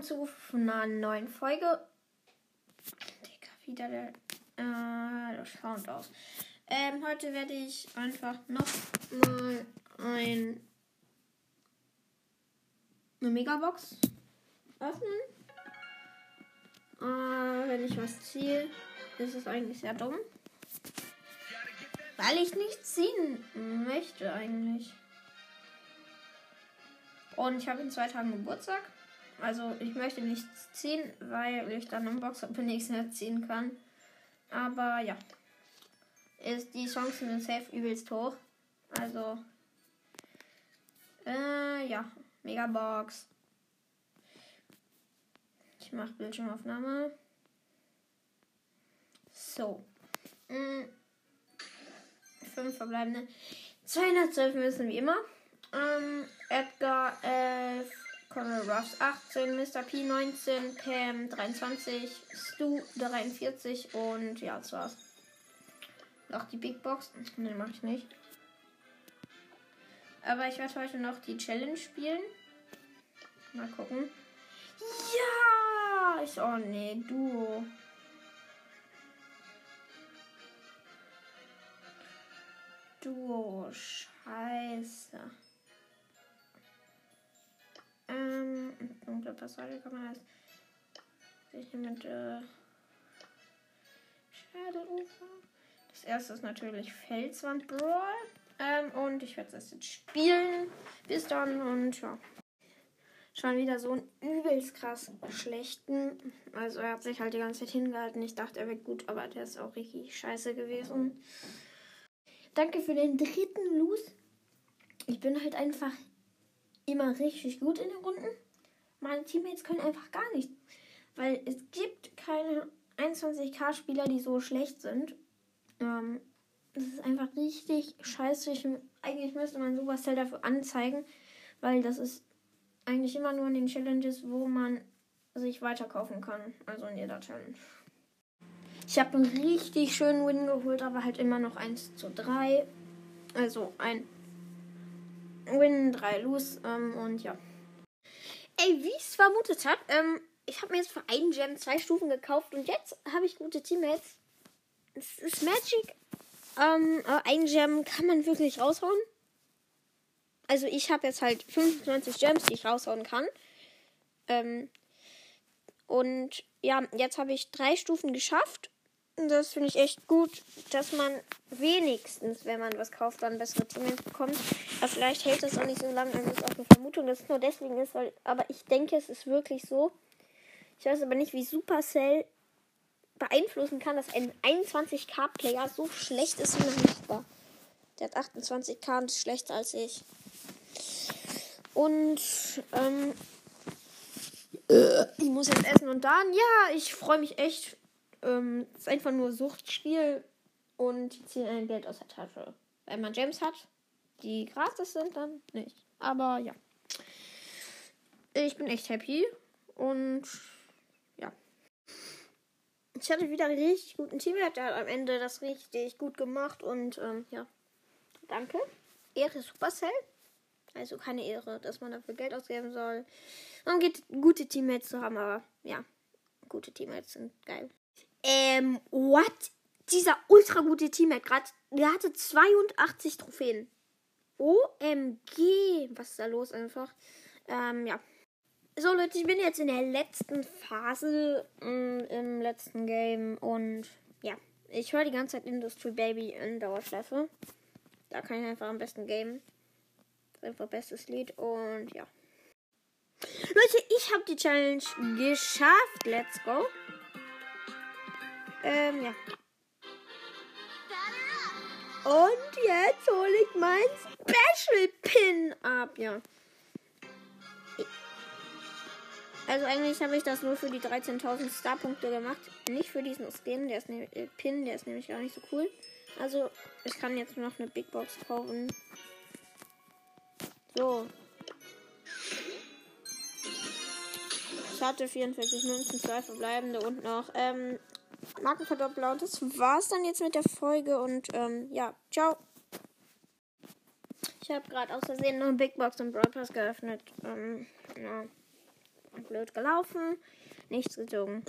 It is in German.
Willkommen zu einer neuen Folge. Digga, wieder der, äh, der Sound aus. Ähm, heute werde ich einfach noch mal ein, eine Megabox öffnen. Äh, wenn ich was ziehe, ist es eigentlich sehr dumm. Weil ich nicht ziehen möchte eigentlich. Und ich habe in zwei Tagen Geburtstag. Also ich möchte nichts ziehen, weil ich dann im Box nichts mehr ziehen kann. Aber ja. Ist, die Chancen sind safe übelst hoch. Also. Äh, ja. Megabox. Ich mache Bildschirmaufnahme. So. Mm. Fünf verbleibende. 212 müssen wie immer. Ähm, Edgar 11, Conor Ruffs 18, Mr. P 19, Pam 23, Stu 43 und ja, das war's. Noch die Big Box. Ne, mach ich nicht. Aber ich werde heute noch die Challenge spielen. Mal gucken. Ja! Ich, oh nee, Duo. Duo, scheiße. Dunkle Passage kann man das. Ich nehme mit äh. Das erste ist natürlich Felswand Brawl. Ähm, und ich werde das jetzt spielen. Bis dann und ja. Schon wieder so einen übelst krass schlechten. Also er hat sich halt die ganze Zeit hingehalten. Ich dachte, er wird gut, aber der ist auch richtig scheiße gewesen. Danke für den dritten Loose. Ich bin halt einfach immer richtig gut in den Runden. Meine Teammates können einfach gar nicht. Weil es gibt keine 21k-Spieler, die so schlecht sind. Ähm, das ist einfach richtig scheiße. Ich, eigentlich müsste man Supercell dafür anzeigen, weil das ist eigentlich immer nur in den Challenges, wo man sich weiterkaufen kann. Also in jeder Challenge. Ich habe einen richtig schönen Win geholt, aber halt immer noch 1 zu 3. Also ein Win, 3 Lose ähm, und ja. Ey, wie ich es vermutet habe, ähm, ich habe mir jetzt für einen Gem zwei Stufen gekauft und jetzt habe ich gute Teammates. Es ist Magic. Ähm, ein Gem kann man wirklich raushauen. Also ich habe jetzt halt 25 Gems, die ich raushauen kann. Ähm, und ja, jetzt habe ich drei Stufen geschafft das finde ich echt gut, dass man wenigstens, wenn man was kauft, dann bessere Teammates bekommt. Aber vielleicht hält das auch nicht so lange. Also ist auch eine Vermutung, dass es nur deswegen ist, weil. Aber ich denke, es ist wirklich so. Ich weiß aber nicht, wie Supercell beeinflussen kann, dass ein 21k-Player so schlecht ist wie nicht war. Der hat 28k und ist schlechter als ich. Und ähm, ich muss jetzt essen und dann, ja, ich freue mich echt ähm, ist einfach nur Suchtspiel und die ziehen ein Geld aus der Tasche. Wenn man Gems hat, die gratis sind, dann nicht. Aber ja. Ich bin echt happy und ja. Ich hatte wieder einen richtig guten Teammate, der hat am Ende das richtig gut gemacht und ähm, ja. Danke. Ehre Supercell. Also keine Ehre, dass man dafür Geld ausgeben soll. Man geht gute Teammates zu haben, aber ja, gute Teammates sind geil. Ähm, what? Dieser ultra gute Teammate gerade, der hatte 82 Trophäen. OMG. Was ist da los einfach? Ähm, ja. So, Leute, ich bin jetzt in der letzten Phase mh, mm, im letzten Game und ja, ich höre die ganze Zeit Industry Baby in Dauerschleife. Da kann ich einfach am besten gamen. Einfach bestes Lied und ja. Leute, ich habe die Challenge geschafft. Let's go. Ähm, ja. Und jetzt hole ich mein Special Pin ab, ja. Also eigentlich habe ich das nur für die 13.000 Star-Punkte gemacht. Nicht für diesen Skin, der ist ne äh, Pin, der ist nämlich gar nicht so cool. Also ich kann jetzt noch eine Big Box kaufen. So. Ich hatte 44 Münzen, zwei verbleibende und noch ähm, Markenverdoppler. Und das war's dann jetzt mit der Folge. Und ähm, ja, ciao. Ich habe gerade aus Versehen noch Big Box im Brawl geöffnet. Ähm, ja. Blöd gelaufen. Nichts gezogen.